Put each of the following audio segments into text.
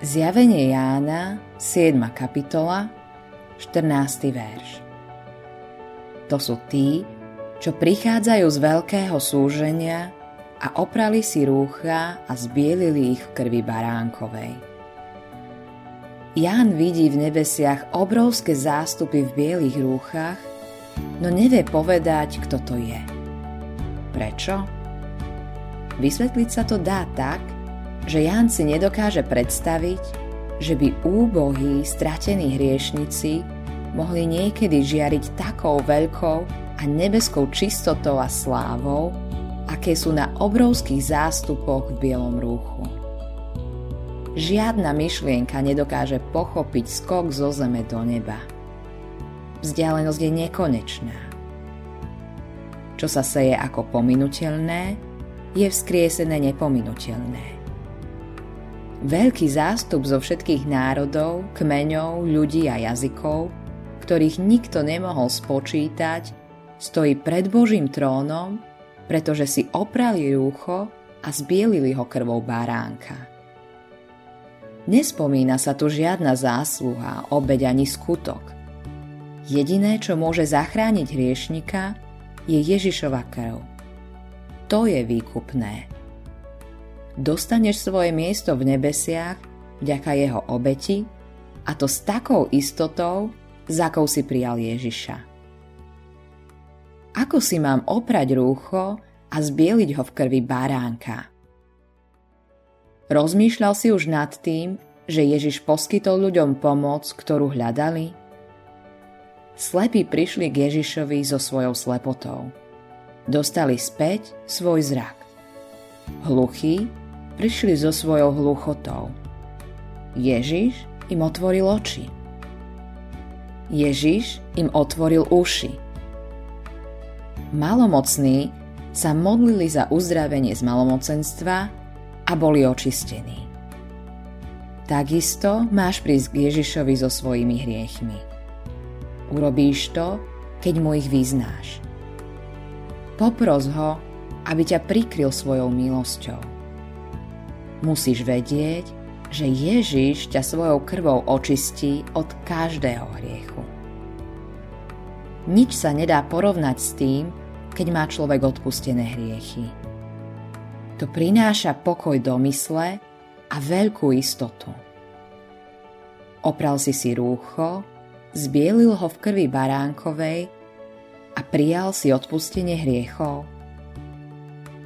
Zjavenie Jána, 7. kapitola, 14. verš. To sú tí, čo prichádzajú z veľkého súženia a oprali si rúcha a zbielili ich v krvi baránkovej. Ján vidí v nebesiach obrovské zástupy v bielých rúchach, no nevie povedať, kto to je. Prečo? Vysvetliť sa to dá tak, že Ján si nedokáže predstaviť, že by úbohí, stratení hriešnici mohli niekedy žiariť takou veľkou a nebeskou čistotou a slávou, aké sú na obrovských zástupoch v bielom rúchu. Žiadna myšlienka nedokáže pochopiť skok zo zeme do neba. Vzdialenosť je nekonečná. Čo sa seje ako pominutelné, je vzkriesené nepominutelné. Veľký zástup zo všetkých národov, kmeňov, ľudí a jazykov, ktorých nikto nemohol spočítať, stojí pred Božím trónom, pretože si oprali rúcho a zbielili ho krvou baránka. Nespomína sa tu žiadna zásluha, obeď ani skutok. Jediné, čo môže zachrániť hriešnika, je Ježišova krv. To je výkupné dostaneš svoje miesto v nebesiach vďaka jeho obeti a to s takou istotou, za akou si prijal Ježiša. Ako si mám oprať rúcho a zbieliť ho v krvi baránka? Rozmýšľal si už nad tým, že Ježiš poskytol ľuďom pomoc, ktorú hľadali? Slepí prišli k Ježišovi so svojou slepotou. Dostali späť svoj zrak. Hluchí prišli so svojou hluchotou. Ježiš im otvoril oči. Ježiš im otvoril uši. Malomocní sa modlili za uzdravenie z malomocenstva a boli očistení. Takisto máš prísť k Ježišovi so svojimi hriechmi. Urobíš to, keď mu ich vyznáš. Popros ho, aby ťa prikryl svojou milosťou musíš vedieť, že Ježiš ťa svojou krvou očistí od každého hriechu. Nič sa nedá porovnať s tým, keď má človek odpustené hriechy. To prináša pokoj do mysle a veľkú istotu. Opral si si rúcho, zbielil ho v krvi baránkovej a prijal si odpustenie hriechov?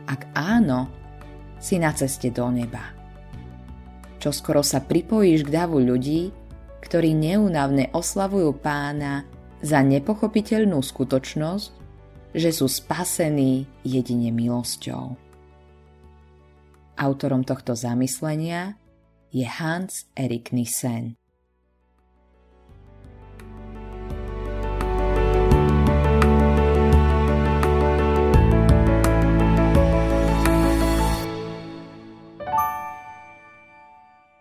Ak áno, si na ceste do neba. Čo skoro sa pripojíš k davu ľudí, ktorí neúnavne oslavujú pána za nepochopiteľnú skutočnosť, že sú spasení jedine milosťou. Autorom tohto zamyslenia je Hans Erik Nissen.